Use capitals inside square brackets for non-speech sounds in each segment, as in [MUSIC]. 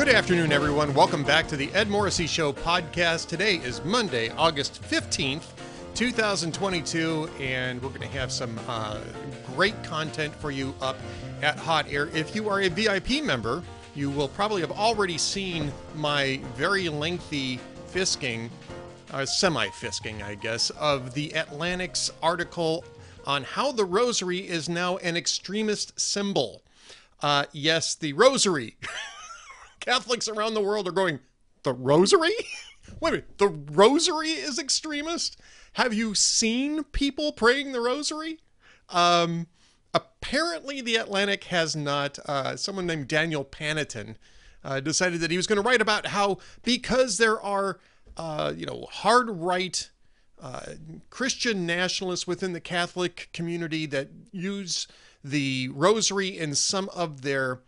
Good afternoon, everyone. Welcome back to the Ed Morrissey Show podcast. Today is Monday, August 15th, 2022, and we're going to have some uh, great content for you up at Hot Air. If you are a VIP member, you will probably have already seen my very lengthy fisking, uh, semi fisking, I guess, of the Atlantic's article on how the rosary is now an extremist symbol. Uh, yes, the rosary. [LAUGHS] Catholics around the world are going, the rosary? [LAUGHS] Wait a minute, the rosary is extremist? Have you seen people praying the rosary? Um, apparently, the Atlantic has not. Uh, someone named Daniel Panneton uh, decided that he was going to write about how because there are, uh, you know, hard right uh, Christian nationalists within the Catholic community that use the rosary in some of their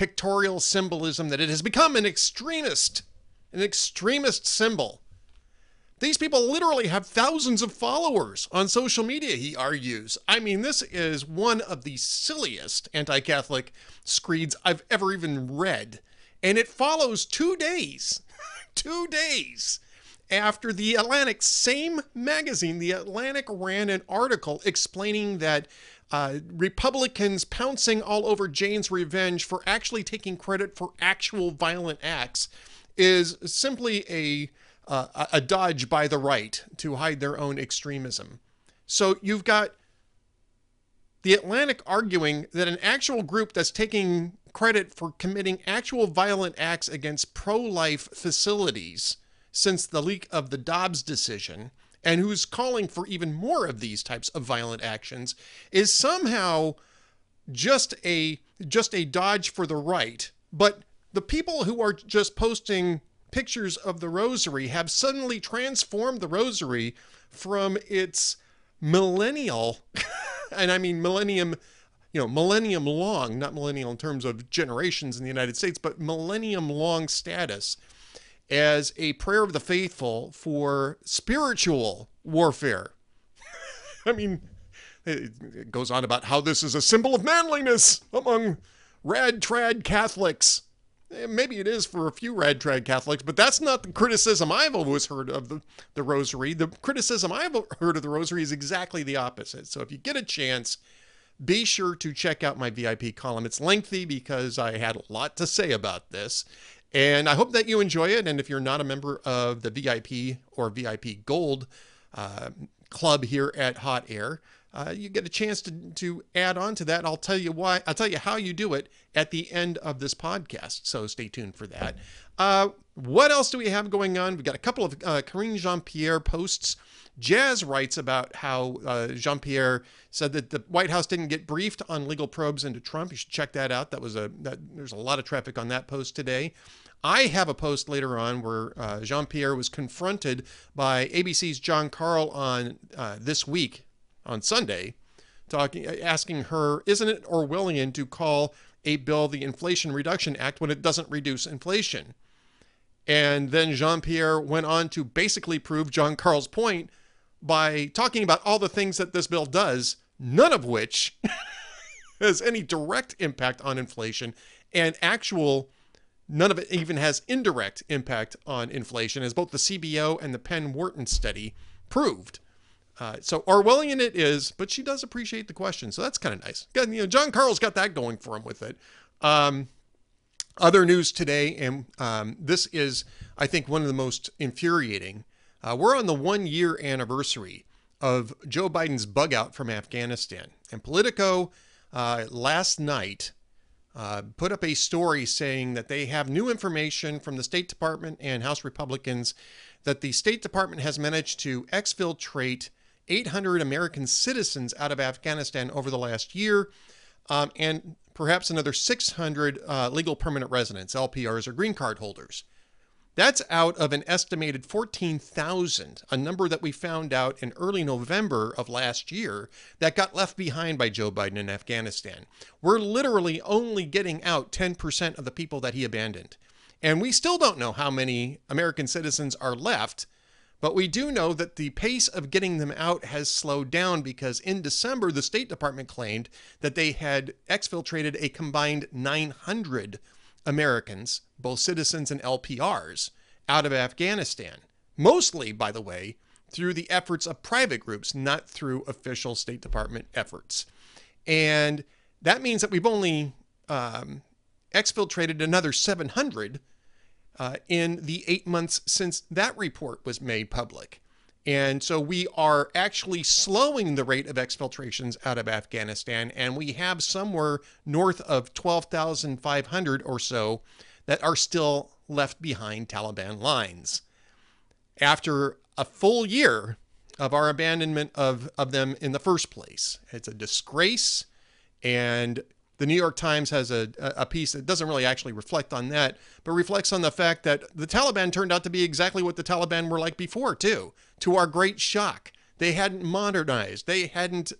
pictorial symbolism that it has become an extremist, an extremist symbol. These people literally have thousands of followers on social media, he argues. I mean, this is one of the silliest anti Catholic screeds I've ever even read. And it follows two days, [LAUGHS] two days after the Atlantic, same magazine, the Atlantic ran an article explaining that uh, Republicans pouncing all over Jane's Revenge for actually taking credit for actual violent acts is simply a uh, a dodge by the right to hide their own extremism. So you've got the Atlantic arguing that an actual group that's taking credit for committing actual violent acts against pro-life facilities since the leak of the Dobbs decision and who's calling for even more of these types of violent actions is somehow just a just a dodge for the right. But the people who are just posting pictures of the rosary have suddenly transformed the rosary from its millennial [LAUGHS] and i mean millennium you know millennium long not millennial in terms of generations in the united states but millennium long status as a prayer of the faithful for spiritual warfare. [LAUGHS] I mean, it goes on about how this is a symbol of manliness among rad trad Catholics. Eh, maybe it is for a few rad trad Catholics, but that's not the criticism I've always heard of the, the rosary. The criticism I've heard of the rosary is exactly the opposite. So if you get a chance, be sure to check out my VIP column. It's lengthy because I had a lot to say about this. And I hope that you enjoy it. And if you're not a member of the VIP or VIP Gold uh, club here at Hot Air, uh, you get a chance to, to add on to that. I'll tell you why. I'll tell you how you do it at the end of this podcast. So stay tuned for that. Uh, what else do we have going on? We've got a couple of uh, Karine Jean Pierre posts. Jazz writes about how uh, Jean Pierre said that the White House didn't get briefed on legal probes into Trump. You should check that out. That was a that, there's a lot of traffic on that post today. I have a post later on where uh, Jean Pierre was confronted by ABC's Jon Karl on uh, this week on Sunday, talking, uh, asking her, isn't it Orwellian to call a bill the Inflation Reduction Act when it doesn't reduce inflation? And then Jean Pierre went on to basically prove Jon Karl's point by talking about all the things that this bill does, none of which [LAUGHS] has any direct impact on inflation and actual None of it even has indirect impact on inflation, as both the CBO and the Penn Wharton study proved. Uh, so Orwellian it is, but she does appreciate the question, so that's kind of nice. You know, Jon Karl's got that going for him with it. Um, other news today, and um, this is, I think, one of the most infuriating. Uh, we're on the one year anniversary of Joe Biden's bug out from Afghanistan. And Politico uh, last night uh, put up a story saying that they have new information from the State Department and House Republicans that the State Department has managed to exfiltrate 800 American citizens out of Afghanistan over the last year, um, and perhaps another 600 uh, legal permanent residents, LPRs, or green card holders. That's out of an estimated 14,000, a number that we found out in early November of last year that got left behind by Joe Biden in Afghanistan. We're literally only getting out 10% of the people that he abandoned. And we still don't know how many American citizens are left, but we do know that the pace of getting them out has slowed down because in December, the State Department claimed that they had exfiltrated a combined 900 Americans, both citizens and LPRs, out of Afghanistan. Mostly, by the way, through the efforts of private groups, not through official State Department efforts. And that means that we've only um, exfiltrated another 700 uh, in the eight months since that report was made public. And so we are actually slowing the rate of exfiltrations out of Afghanistan, and we have somewhere north of 12,500 or so that are still left behind Taliban lines. After a full year of our abandonment of, of them in the first place, it's a disgrace. And the New York Times has a, a piece that doesn't really actually reflect on that, but reflects on the fact that the Taliban turned out to be exactly what the Taliban were like before, too, to our great shock. They hadn't modernized, they hadn't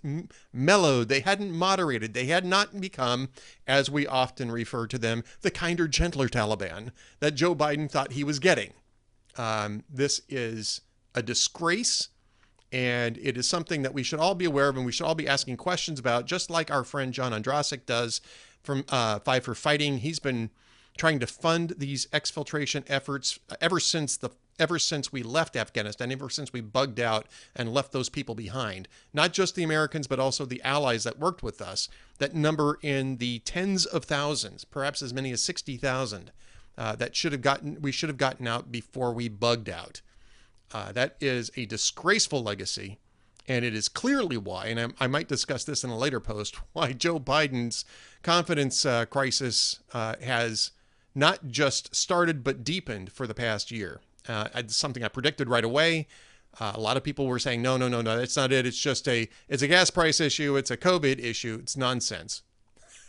mellowed, they hadn't moderated, they had not become, as we often refer to them, the kinder, gentler Taliban that Joe Biden thought he was getting. Um, this is a disgrace and it is something that we should all be aware of and we should all be asking questions about, just like our friend John Ondrasik does from uh, Five for Fighting. He's been trying to fund these exfiltration efforts ever since the ever since we left Afghanistan, ever since we bugged out and left those people behind. Not just the Americans, but also the allies that worked with us that number in the tens of thousands, perhaps as many as 60,000. Uh, that should have gotten we should have gotten out before we bugged out. Uh, that is a disgraceful legacy. And it is clearly why, and I, I, might discuss this in a later post, [LAUGHS] why Joe Biden's confidence uh, crisis uh, has not just started but deepened for the past year. Uh, it's something I predicted right away. Uh, a lot of people were saying, no, no, no, no, that's not it. It's just a, it's a gas price issue. It's a COVID issue. It's nonsense. [LAUGHS]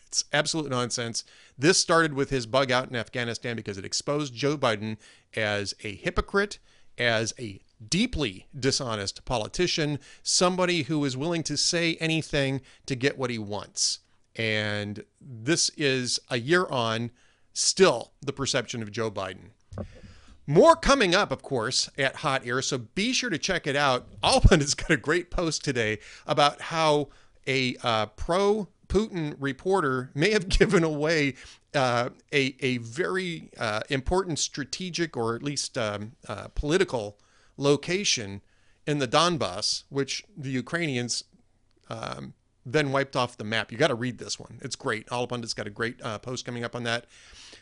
It's absolute nonsense. This started with his bug out in Afghanistan because it exposed Joe Biden as a hypocrite as a deeply dishonest politician, somebody who is willing to say anything to get what he wants. And this is a year on, still the perception of Joe Biden. More coming up, of course, at Hot Air, so be sure to check it out. [LAUGHS] Alban has got a great post today about how a uh, pro Putin reporter may have [LAUGHS] given away uh, a, a very uh, important strategic or at least um, uh, political location in the Donbass, which the Ukrainians um, then wiped off the map. You got to read this one. It's great. Allahpundit's got a great uh, post coming up on that.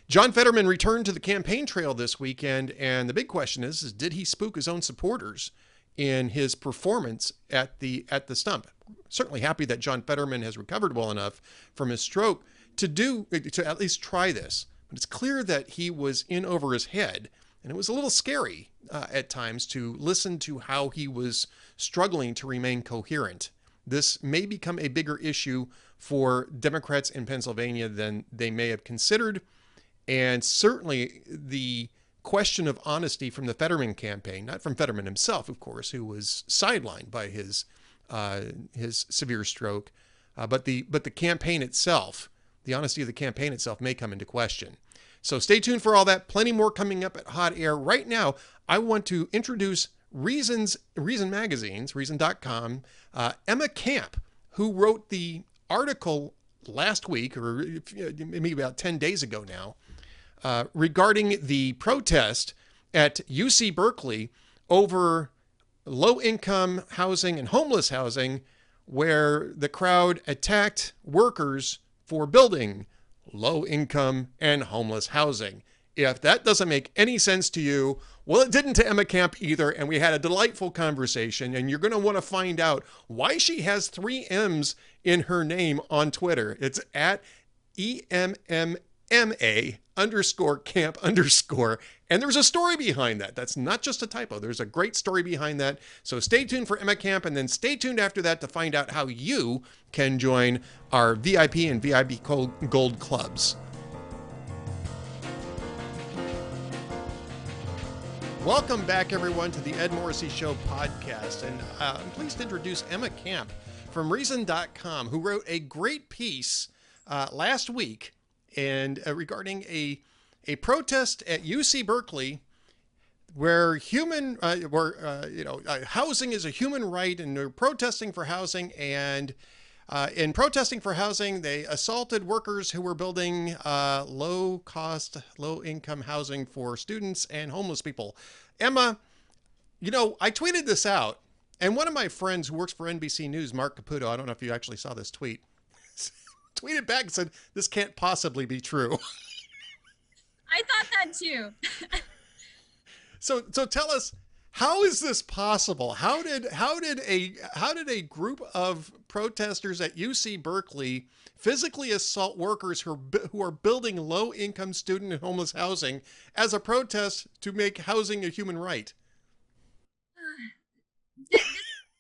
John Fetterman returned to the campaign trail this weekend, and the big question is, is did he spook his own supporters in his performance at the at the stump? Certainly happy that John Fetterman has recovered well enough from his stroke to do to at least try this. But it's clear that he was in over his head, and it was a little scary uh, at times to listen to how he was struggling to remain coherent. This may become a bigger issue for Democrats in Pennsylvania than they may have considered, and certainly the question of honesty from the Fetterman campaign, not from Fetterman himself, of course, who was sidelined by his uh, his severe stroke, uh, but the but the campaign itself the honesty of the campaign itself may come into question. So stay tuned for all that. Plenty more coming up at Hot Air. Right now, I want to introduce Reasons, Reason Magazines, Reason.com, uh, Emma Camp, who wrote the article last week, or maybe about 10 days ago now, uh, regarding the protest at UC Berkeley over low income housing and homeless housing, where the crowd attacked workers for building low income and homeless housing. If that doesn't make any sense to you, well, it didn't to Emma Camp either. And we had a delightful conversation. And you're going to want to find out why she has three M's in her name on Twitter. It's at EMMMA underscore camp [LAUGHS] underscore. And there's a story behind that. That's not just a typo. There's a great story behind that. So stay tuned for Emma Camp and then stay tuned after that to find out how you can join our VIP and VIP Gold clubs. Welcome back, everyone, to the Ed Morrissey Show podcast. And uh, I'm pleased to introduce Emma Camp from Reason.com, who wrote a great piece uh, last week and uh, regarding a a protest at UC Berkeley where human uh, where uh, you know uh, housing is a human right and they're protesting for housing and Uh, in protesting for housing, they assaulted workers who were building uh, low cost, low income housing for students and homeless people. Emma, you know, I tweeted this out, and one of my friends who works for NBC News, Marc Caputo, I don't know if you actually saw this tweet, [LAUGHS] tweeted back and said, This can't possibly be true. [LAUGHS] I thought that too. so, so tell us how is this possible? How did how did a how did a group of protesters at UC Berkeley physically assault workers who are, who are building low income student and homeless housing as a protest to make housing a human right? [SIGHS]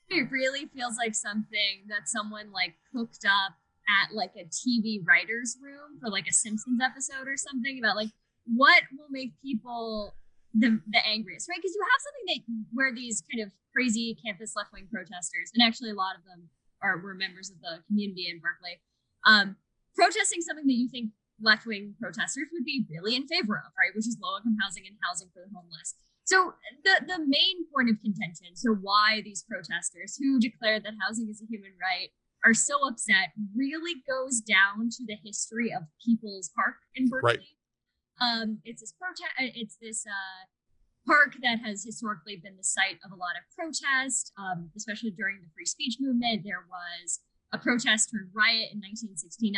it really feels like something that someone like cooked up at like a TV writer's room for like a Simpsons episode or something about like what will make people the the angriest, right? Because you have something that where these kind of crazy campus left wing protesters, and actually a lot of them are were members of the community in Berkeley, um, protesting something that you think left wing protesters would be really in favor of, right? Which is low income housing and housing for the homeless. So the the main point of contention, so why these protesters who declared that housing is a human right are so upset, really goes down to the history of People's Park in Berkeley. Right um, it's this protest. Uh, it's this uh, park that has historically been the site of a lot of protest, um, especially during the free speech movement. There was a protest turned riot in 1969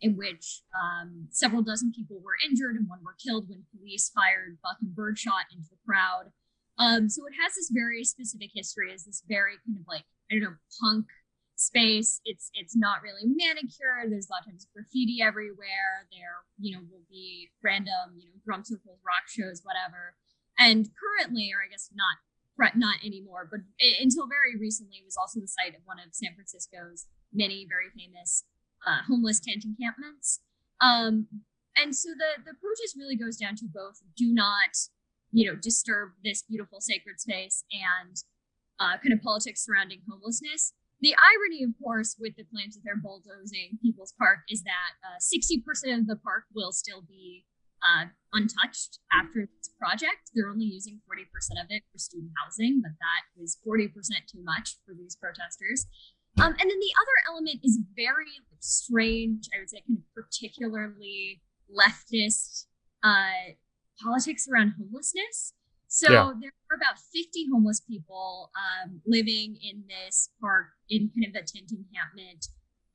in which um, several dozen people were injured and one were killed when police fired buck and birdshot into the crowd. Um, so it has this very specific history as this very kind of like I don't know punk space. It's it's not really manicured. There's a lot of times graffiti everywhere. There, you know, will be random, you know, drum circles, rock shows, whatever. And currently, or I guess not not anymore, but until very recently, it was also the site of one of San Francisco's many very famous uh, homeless tent encampments. Um, and so the the protest really goes down to both do not, you know, disturb this beautiful sacred space and uh, kind of politics surrounding homelessness the irony, of course, with the claims that they're bulldozing People's Park is that uh, 60% of the park will still be uh, untouched after this project. They're only using 40% of it for student housing, but that is 40% too much for these protesters. Um, and then the other element is very strange, I would say, kind of particularly leftist uh, politics around homelessness. So yeah. there were about 50 homeless people um, living in this park in kind of a tent encampment.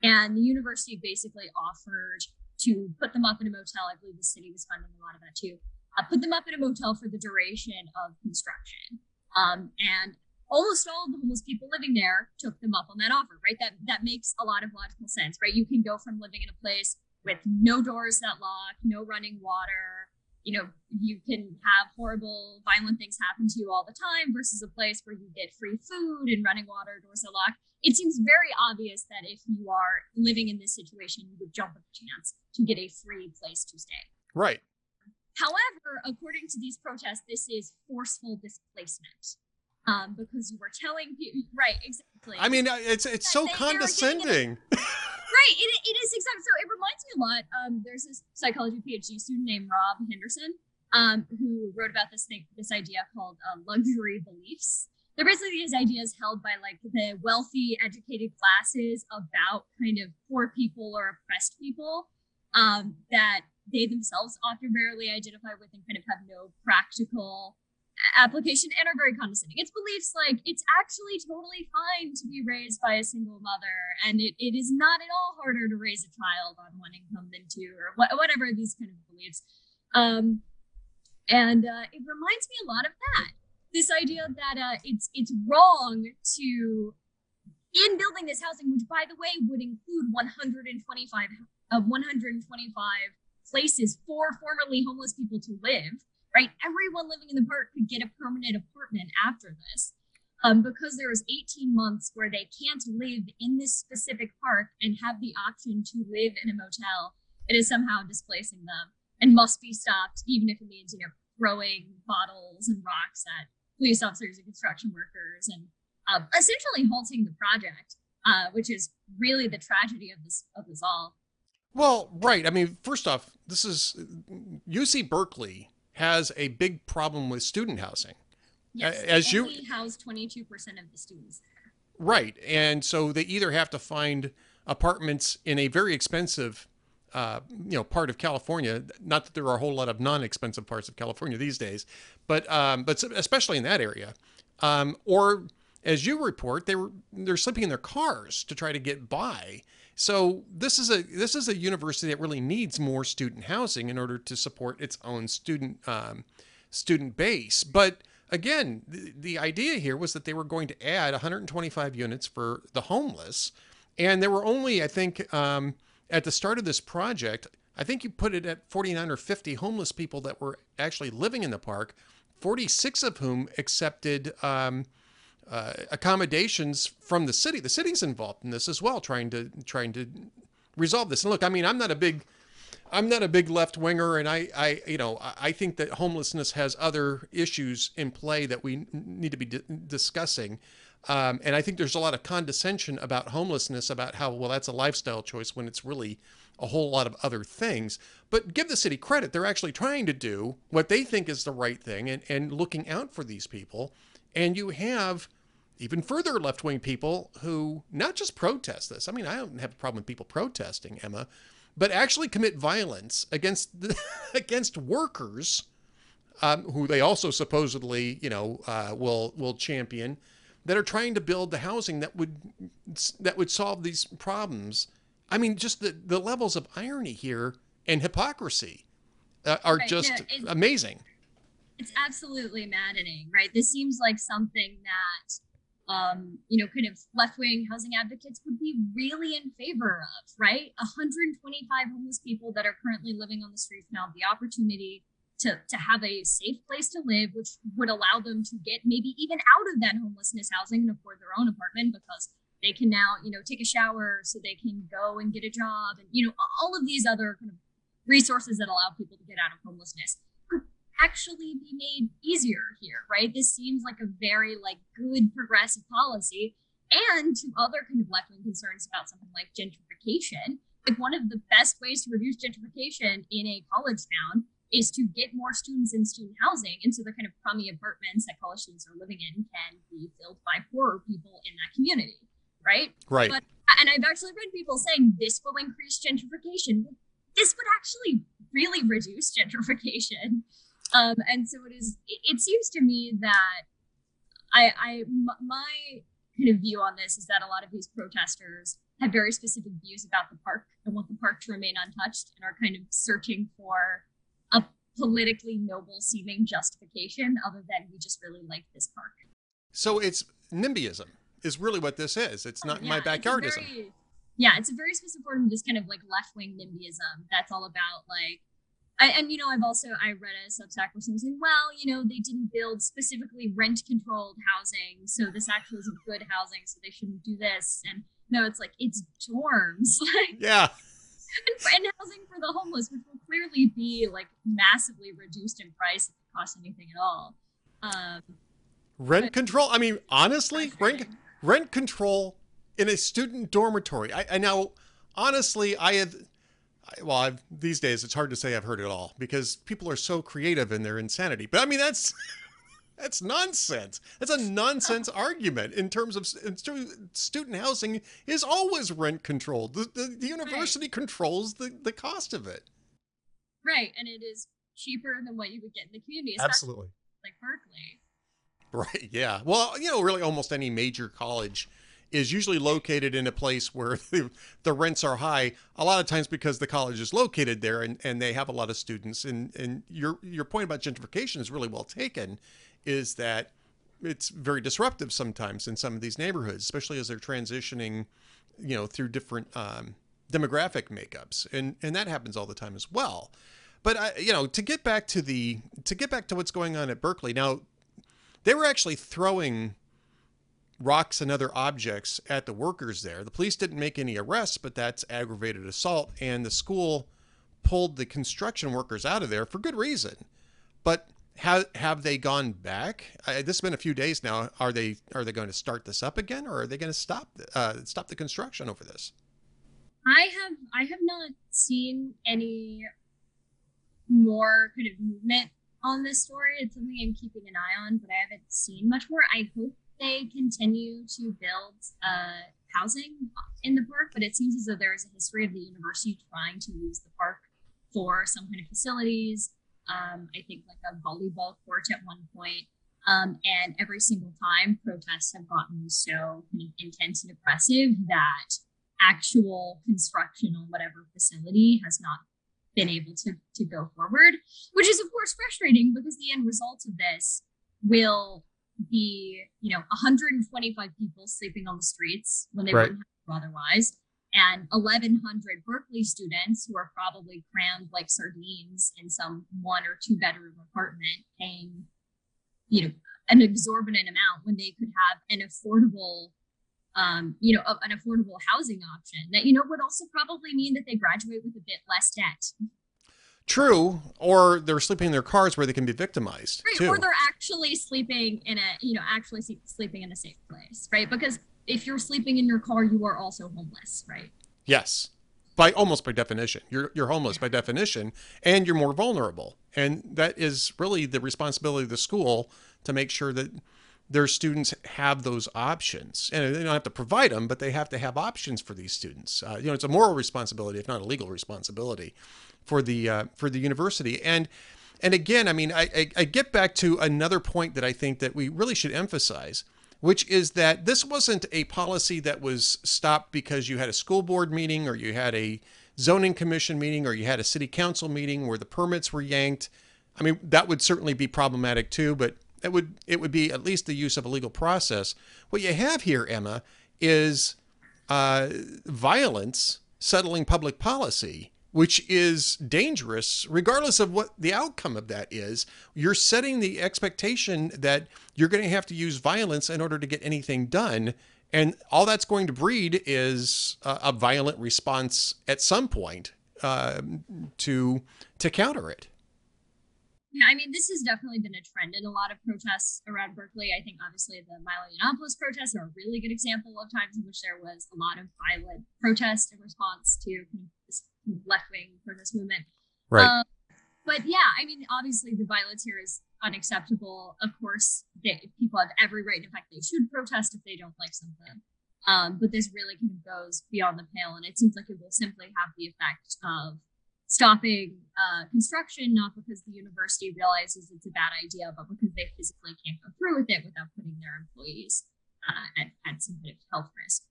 And the university basically offered to put them up in a motel. I believe the city was funding a lot of that too. Uh, put them up in a motel for the duration of construction. Um, and almost all of the homeless people living there took them up on that offer, right? That that makes a lot of logical sense, right? You can go from living in a place with no doors that lock, no running water, you know, you can have horrible, violent things happen to you all the time versus a place where you get free food and running water, doors are locked. It seems very obvious that if you are living in this situation, you would jump at the chance to get a free place to stay. Right. However, according to these protests, this is forceful displacement. Um, because you were telling people, right? Exactly. I mean, it's it's so condescending. [LAUGHS] right. It, it is exactly. So it reminds me a lot. Um, there's this psychology PhD student named Rob Henderson, um, who wrote about this thing, this idea called uh, luxury beliefs. They're basically these ideas held by like the wealthy, educated classes about kind of poor people or oppressed people um, that they themselves often barely identify with and kind of have no practical application and are very condescending. It's beliefs like it's actually totally fine to be raised by a single mother, and it, it is not at all harder to raise a child on one income than two, or wh- whatever these kind of beliefs. Um, and uh, it reminds me a lot of that. This idea that uh, it's it's wrong to, in building this housing, which by the way would include 125 uh, 125 places for formerly homeless people to live right? Everyone living in the park could get a permanent apartment after this. Um, because there was 18 months where they can't live in this specific park and have the option to live in a motel, it is somehow displacing them and must be stopped, even if it means, you know, throwing bottles and rocks at police officers and construction workers and um, essentially halting the project, uh, which is really the tragedy of this of this all. Well, right. I mean, first off, this is UC Berkeley has a big problem with student housing. Yes, as you house 22% of the students there. Right. And so they either have to find apartments in a very expensive uh, you know, part of California. Not that there are a whole lot of non-expensive parts of California these days, but um, but especially in that area. Um, or as you report, they were they're sleeping in their cars to try to get by. So this is a this is a university that really needs more student housing in order to support its own student um, student base. But again, the, the idea here was that they were going to add 125 units for the homeless, and there were only I think um, at the start of this project, I think you put it at 49 or 50 homeless people that were actually living in the park, 46 of whom accepted um, uh, accommodations from the city. The city's involved in this as well, trying to trying to resolve this. And look, I mean, I'm not a big I'm not a big left winger, and I, I, you know, I think that homelessness has other issues in play that we need to be discussing. Um, and I think there's a lot of condescension about homelessness, about how, well, that's a lifestyle choice when it's really a whole lot of other things. But give the city credit. They're actually trying to do what they think is the right thing and, and looking out for these people. And you have even further left wing people who not just protest this. I mean, I don't have a problem with people protesting, Emma, but actually commit violence against the, [LAUGHS] against workers um, who they also supposedly, you know, uh, will will champion that are trying to build the housing that would that would solve these problems. I mean, just the, the levels of irony here and hypocrisy uh, are right, just yeah, amazing. It's absolutely maddening, right? This seems like something that um, you know, kind of left-wing housing advocates would be really in favor of, right? 125 homeless people that are currently living on the streets now the opportunity to, to have a safe place to live, which would allow them to get maybe even out of that homelessness housing and afford their own apartment because they can now, you know, take a shower so they can go and get a job and, you know, all of these other kind of resources that allow people to get out of homelessness actually be made easier here, right? This seems like a very like good progressive policy. And to other kind of left wing concerns about something like gentrification, like one of the best ways to reduce gentrification in a college town is to get more students in student housing. And so the kind of crummy apartments that college students are living in can be filled by poorer people in that community. Right. Right. But, and I've actually read people saying this will increase gentrification. This would actually really reduce gentrification. Um, and so it is, it, seems to me that I, I, my kind of view on this is that a lot of these protesters have very specific views about the park and want the park to remain untouched and are kind of searching for a politically noble seeming justification other than we just really like this park. So it's NIMBYism is really what this is. It's not yeah, my backyardism. It's very, yeah, it's a very specific form of this kind of like left wing NIMBYism that's all about like I, and you know, I've also I read a Substack where someone saying, well, you know, they didn't build specifically rent controlled housing, so this actually isn't good housing, so they shouldn't do this. And no, it's like it's dorms. [LAUGHS] Like yeah, and, housing for the homeless, which will clearly be like massively reduced in price if it costs anything at all. Um, rent but, control. I mean, honestly, rent rent control in a student dormitory. I, I now, honestly, I have. Well, I've, these days it's hard to say I've heard it all because people are so creative in their insanity. But I mean, that's [LAUGHS] that's nonsense. That's a nonsense argument in terms of student housing is always rent controlled. The, the, the university right. controls the, the cost of it. Right. And it is cheaper than what you would get in the community. Absolutely. Like Berkeley. Right. Yeah. Well, you know, really almost any major college is usually located in a place where [LAUGHS] the, the rents are high a lot of times because the college is located there and, and they have a lot of students and, and your your point about gentrification is really well taken is that it's very disruptive sometimes in some of these neighborhoods, especially as they're transitioning, you know, through different um, demographic makeups, and and that happens all the time as well. But I, you know, to get back to the to get back to what's going on at Berkeley now, they were actually throwing rocks and other objects at the workers there. The police didn't make any arrests, but that's aggravated assault, and the school pulled the construction workers out of there for good reason. But have have they gone back? Uh, this has been a few days now. Are they are they going to start this up again, or are they going to stop uh, stop the construction over this? I have I have not seen any more kind of movement on this story. It's something I'm keeping an eye on, but I haven't seen much more. I hope they continue to build uh, housing in the park, but it seems as though there is a history of the university trying to use the park for some kind of facilities. Um, I think like a volleyball court at one point. Um, and every single time protests have gotten so intense and aggressive that actual construction on whatever facility has not been able to, to go forward, which is of course frustrating because the end result of this will be, you know, 125 people sleeping on the streets when they right. wouldn't have otherwise, and 1,100 Berkeley students who are probably crammed like sardines in some one or two bedroom apartment, paying, you know, an exorbitant amount when they could have an affordable um, you know, an affordable housing option that, you know, would also probably mean that they graduate with a bit less debt. True, or they're sleeping in their cars where they can be victimized. Right, too. or they're actually sleeping in a, you know, actually sleeping in a safe place, right? Because if you're sleeping in your car, you are also homeless, right? Yes, by almost by definition, you're you're homeless by definition, and you're more vulnerable, and that is really the responsibility of the school to make sure that their students have those options and they don't have to provide them but they have to have options for these students uh, you know it's a moral responsibility if not a legal responsibility for the uh, for the university. And and again i mean I, I, I get back to another point that i think that we really should emphasize which is that this wasn't a policy that was stopped because you had a school board meeting or you had a zoning commission meeting or you had a city council meeting where the permits were yanked. I mean that would certainly be problematic too but it would it would be at least the use of a legal process. What you have here, Emma, is uh, violence settling public policy, which is dangerous, regardless of what the outcome of that is. You're setting the expectation that you're going to have to use violence in order to get anything done. And all that's going to breed is a, violent response at some point uh, to to counter it. Yeah, I mean, this has definitely been a trend in a lot of protests around Berkeley. I think obviously the Milo Yiannopoulos protests are a really good example of times in which there was a lot of violent protest in response to this left wing protest movement. Right. Um, but yeah, I mean, obviously the violence here is unacceptable. Of course, they, people have every right. In fact, they should protest if they don't like something. Um, but this really kind of goes beyond the pale, and it seems like it will simply have the effect of stopping uh, construction, not because the university realizes it's a bad idea, but because they physically can't go through with it without putting their employees uh, at, at some kind of health risk.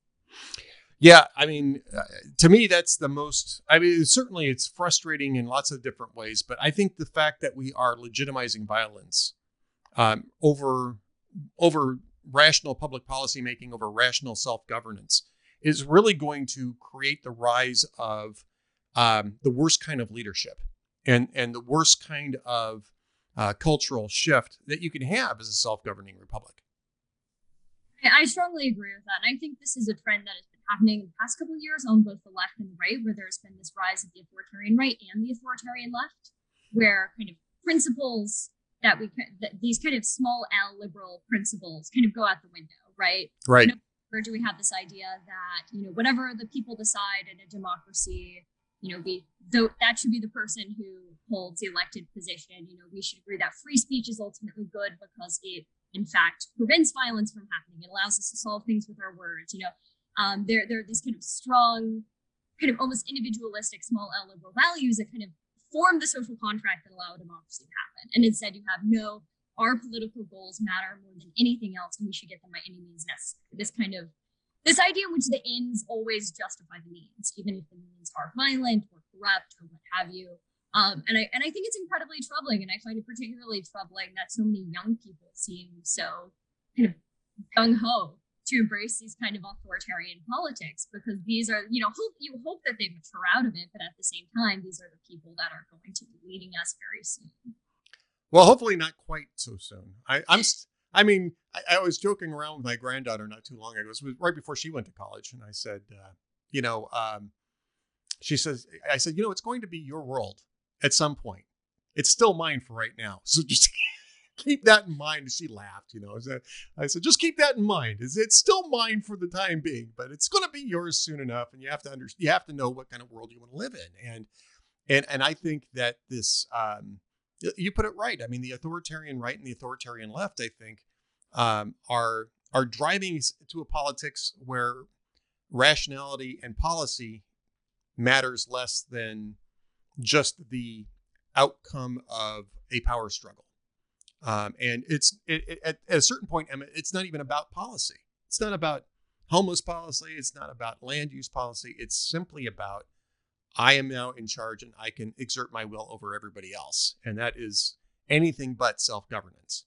Yeah, I mean, uh, to me, that's the most. I mean, certainly it's frustrating in lots of different ways, but I think the fact that we are legitimizing violence um, over over rational public policy making, over rational self governance, is really going to create the rise of um, the worst kind of leadership and and the worst kind of uh, cultural shift that you can have as a self-governing republic. I strongly agree with that, and I think this is a trend that has been happening in the past couple of years on both the left and the right, where there's been this rise of the authoritarian right and the authoritarian left, where kind of principles that we that these kind of small L liberal principles kind of go out the window, right? Right. You know, or do we have this idea that you know whatever the people decide in a democracy you know, we though that should be the person who holds the elected position. You know, we should agree that free speech is ultimately good because it, in fact, prevents violence from happening. It allows us to solve things with our words. You know, um, there there are these kind of strong, kind of almost individualistic, small L liberal values that kind of form the social contract that allow democracy to happen. And instead, you have no our political goals matter more than anything else, and we should get them by any means necessary. This kind of this idea in which the ends always justify the means, even if the means are violent or corrupt or what have you. Um, and I and I think it's incredibly troubling, and I find it particularly troubling that so many young people seem so kind of gung ho to embrace these kind of authoritarian politics because these are you know hope you hope that they mature out of it, but at the same time, these are the people that are going to be leading us very soon. Well, hopefully not quite so soon. I, I'm I mean, I, I, was joking around with my granddaughter not too long ago. It was right before she went to college, and I said, uh, you know, um, she says, I said, you know, it's going to be your world at some point. It's still mine for right now. [LAUGHS] So just keep that in mind. She laughed, you know. I said, just keep that in mind. Is It's still mine for the time being, but it's going to be yours soon enough. And you have to understand, you have to know what kind of world you want to live in. And and and I think that this um, you put it right. I mean, the authoritarian right and the authoritarian left, I think, um, are are driving to a politics where rationality and policy matters less than just the outcome of a power struggle. Um, and it's it, it, at, at a certain point, Emma, it's not even about policy. It's not about homeless policy. It's not about land use policy. It's simply about I am now in charge and I can exert my will over everybody else. And that is anything but self governance.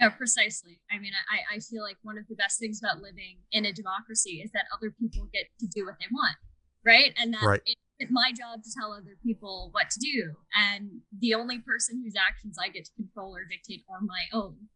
Yeah, precisely. I mean, I, I feel like one of the best things about living in a democracy is that other people get to do what they want, right? And that right. It, it's my job to tell other people what to do. And the only person whose actions I get to control or dictate are my own,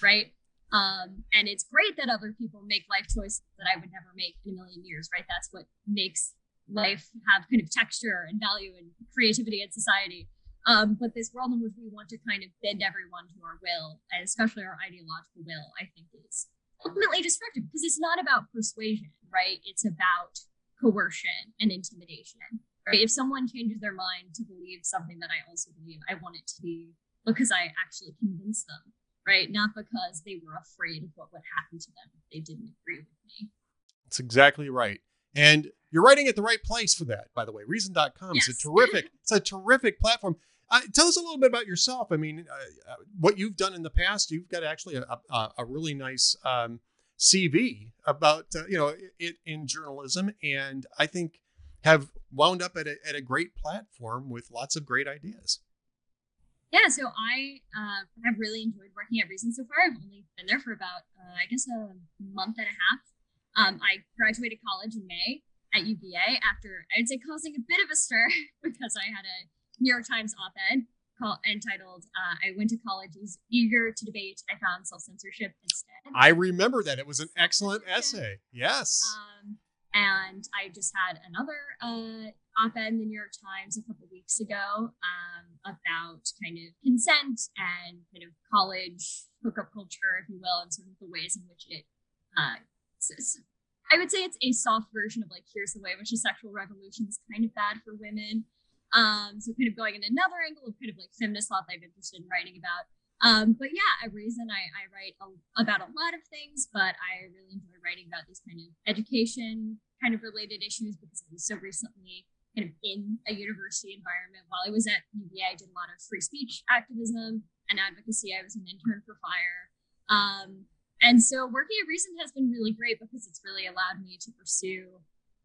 right? Um, and it's great that other people make life choices that I would never make in a million years, right? That's what makes life have kind of texture and value and creativity in society. Um, but this world in which we want to kind of bend everyone to our will, and especially our ideological will, I think is ultimately destructive because it's not about persuasion, right? It's about coercion and intimidation. Right? If someone changes their mind to believe something that I also believe, I want it to be because I actually convinced them, right? Not because they were afraid of what would happen to them if they didn't agree with me. That's exactly right. And you're writing at the right place for that, by the way. Reason.com yes. is a [LAUGHS] terrific, it's a terrific platform. Uh, tell us a little bit about yourself. I mean, uh, uh, what you've done in the past. You've got actually a, a, a really nice um, CV about uh, you know it in journalism, and I think have wound up at a, at a great platform with lots of great ideas. Yeah, so I uh, have really enjoyed working at Reason so far. I've only been there for about, uh, I guess, a month and a half. Um, I graduated college in May at UVA after, I'd say, causing a bit of a stir [LAUGHS] because I had a New York Times op-ed called, entitled uh, "I went to college eager to debate. I found self-censorship instead." I remember that it was an excellent essay. Yes. Um, and I just had another uh, op-ed in the New York Times a couple weeks ago um, about kind of consent and kind of college hookup culture, if you will, and sort of the ways in which it. Uh, I would say it's a soft version of like here's the way in which a sexual revolution is kind of bad for women. Um, so kind of going in another angle of kind of like feminist thought that I'm interested in writing about. Um, but yeah, a reason I, I write a, about a lot of things, but I really enjoy writing about these kind of education kind of related issues because I was so recently kind of in a university environment. While I was at UVA, I did a lot of free speech activism and advocacy. I was an intern for FIRE. Um, and so working at Reason has been really great because it's really allowed me to pursue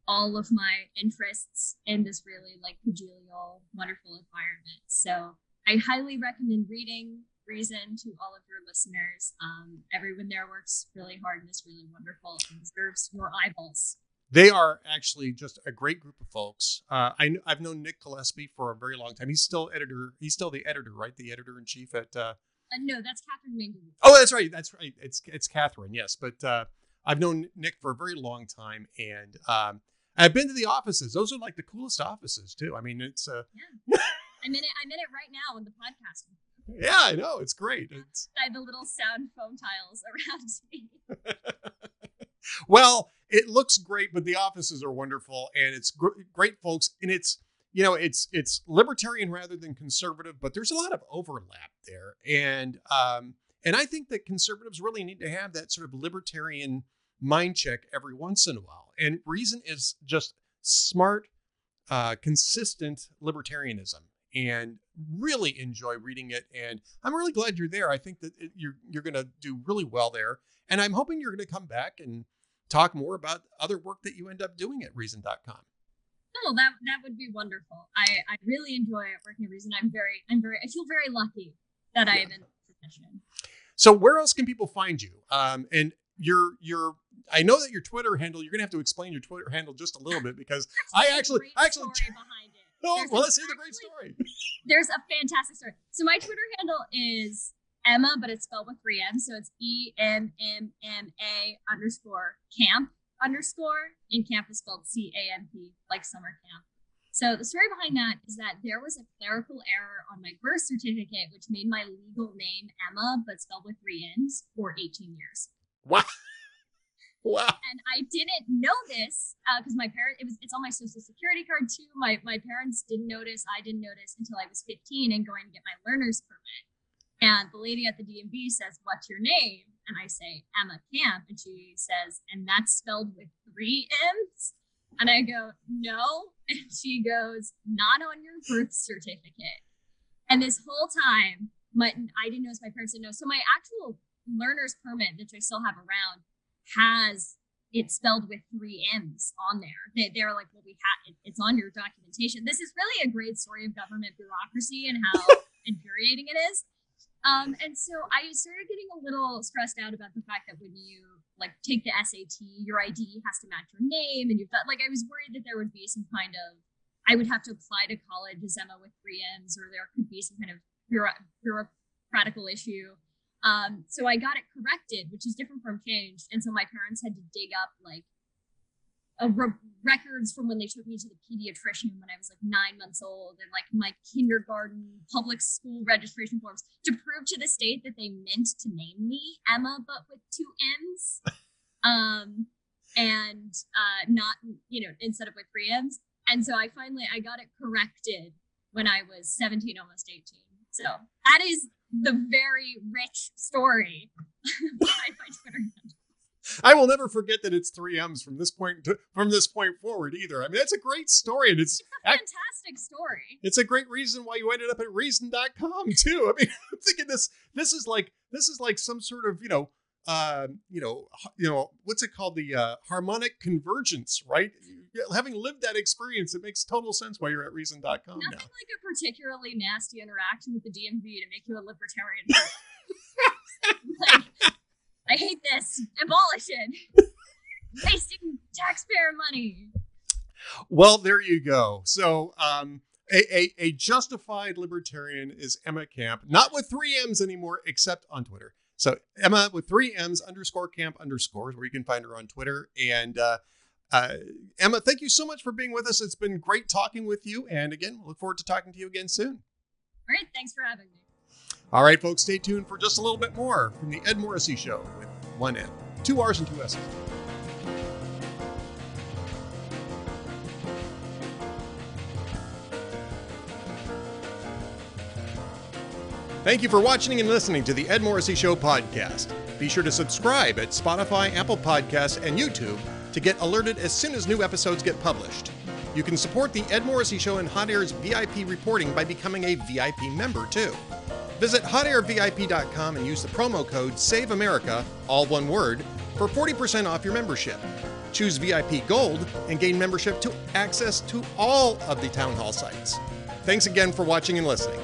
all of my interests in this really like congenial, wonderful environment. So I highly recommend reading Reason to all of your listeners. Um, everyone there works really hard and is really wonderful and deserves your eyeballs. They are actually just a great group of folks. Uh, I, have known Nick Gillespie for a very long time. He's still editor. He's still the editor, right? The editor in chief at. Uh, uh, no, that's Katherine Mangu. Oh, that's right. That's right. It's it's Katherine. Yes, but uh, I've known Nick for a very long time, and um, I've been to the offices. Those are like the coolest offices too. I mean, it's uh yeah. I'm in it. I'm in it right now in the podcast. Yeah, I know. It's great. It's I have the little sound foam tiles around [LAUGHS] me. well, it looks great, but the offices are wonderful, and it's gr- great, folks. And it's you know, it's it's libertarian rather than conservative, but there's a lot of overlap there, and um, and I think that conservatives really need to have that sort of libertarian mind check every once in a while. And reason is just smart, uh, consistent libertarianism, and really enjoy reading it. And I'm really glad you're there. I think that it, you're you're going to do really well there, and I'm hoping you're going to come back and talk more about other work that you end up doing at Reason.com. That that would be wonderful. I I really enjoy working at Reason. I'm very I'm very I feel very lucky that yeah. I am in this position. So where else can people find you? Um, and your your I know that your Twitter handle. You're gonna have to explain your Twitter handle just a little bit because I actually I actually [LAUGHS] behind it. Oh, there's well, let's hear the great story. [LAUGHS] There's a fantastic story. So my Twitter handle is Emma, but it's spelled with three M's. So it's E M M M A underscore camp underscore, and camp is spelled C A M P, like summer camp. So the story behind that is that there was a clerical error on my birth certificate, which made my legal name Emma, but spelled with three N's for 18 years. Wow. [LAUGHS] Wow. And I didn't know this because uh, my parents, it was, it's on my social security card too. My, my parents didn't notice. I didn't notice until I was 15 and going to get my learner's permit. And the lady at the DMV says, What's your name? And I say, Emma Camp. And she says, And that's spelled with three M's? And I go, No. [LAUGHS] And she goes, Not on your birth certificate. And this whole time, my, I didn't know, my parents didn't know. So my actual learner's permit, that I still have around, has it spelled with three M's on there. They, they're like, well, we have it, it's on your documentation. This is really a great story of government bureaucracy and how [LAUGHS] infuriating it is. Um, and so I started getting a little stressed out about the fact that when you like take the SAT, your ID has to match your name, and you've got like I was worried that there would be some kind of I would have to apply to college as Emma with three M's, or there could be some kind of bureau- bureaucratical issue. Um, so I got it corrected, which is different from changed, and so my parents had to dig up like re- records from when they took me to the pediatrician when I was like nine months old, and like my kindergarten public school registration forms to prove to the state that they meant to name me Emma, but with two M's, [LAUGHS] um, and uh, not you know instead of with three M's. And so I finally I got it corrected when I was 17, almost 18. So that is the very rich story [LAUGHS] behind my Twitter handle. I will never forget that it's three M's from this point to, from this point forward either. I mean, that's a great story, and it's, it's a fantastic story. It's a great reason why you ended up at Reason.com too. I mean, [LAUGHS] I'm thinking this this is like this is like some sort of you know uh, you know you know what's it called the uh, harmonic convergence, right? Having lived that experience, it makes total sense why you're at Reason.com. Nothing now. like a particularly nasty interaction with the DMV to make you a libertarian. [LAUGHS] like, I hate this. Abolish it. [LAUGHS] Wasting taxpayer money. Well, there you go. So, um, a, a, a, justified libertarian is Emma Camp, not with three M's anymore, except on Twitter. So, Emma with three M's underscore camp underscores, where you can find her on Twitter. And uh, uh, Emma, thank you so much for being with us. It's been great talking with you. And again, we'll look forward to talking to you again soon. Great. Thanks for having me. All right, folks, stay tuned for just a little bit more from the Ed Morrissey Show with one N, two R's and two S's. Thank you for watching and listening to the Ed Morrissey Show podcast. Be sure to subscribe at Spotify, Apple Podcasts, and YouTube to get alerted as soon as new episodes get published. You can support the Ed Morrissey Show and Hot Air's VIP reporting by becoming a VIP member, too. Visit hotairvip.com and use the promo code SAVEAMERICA, all one word, for 40% off your membership. Choose VIP Gold and gain membership to access to all of the town hall sites. Thanks again for watching and listening.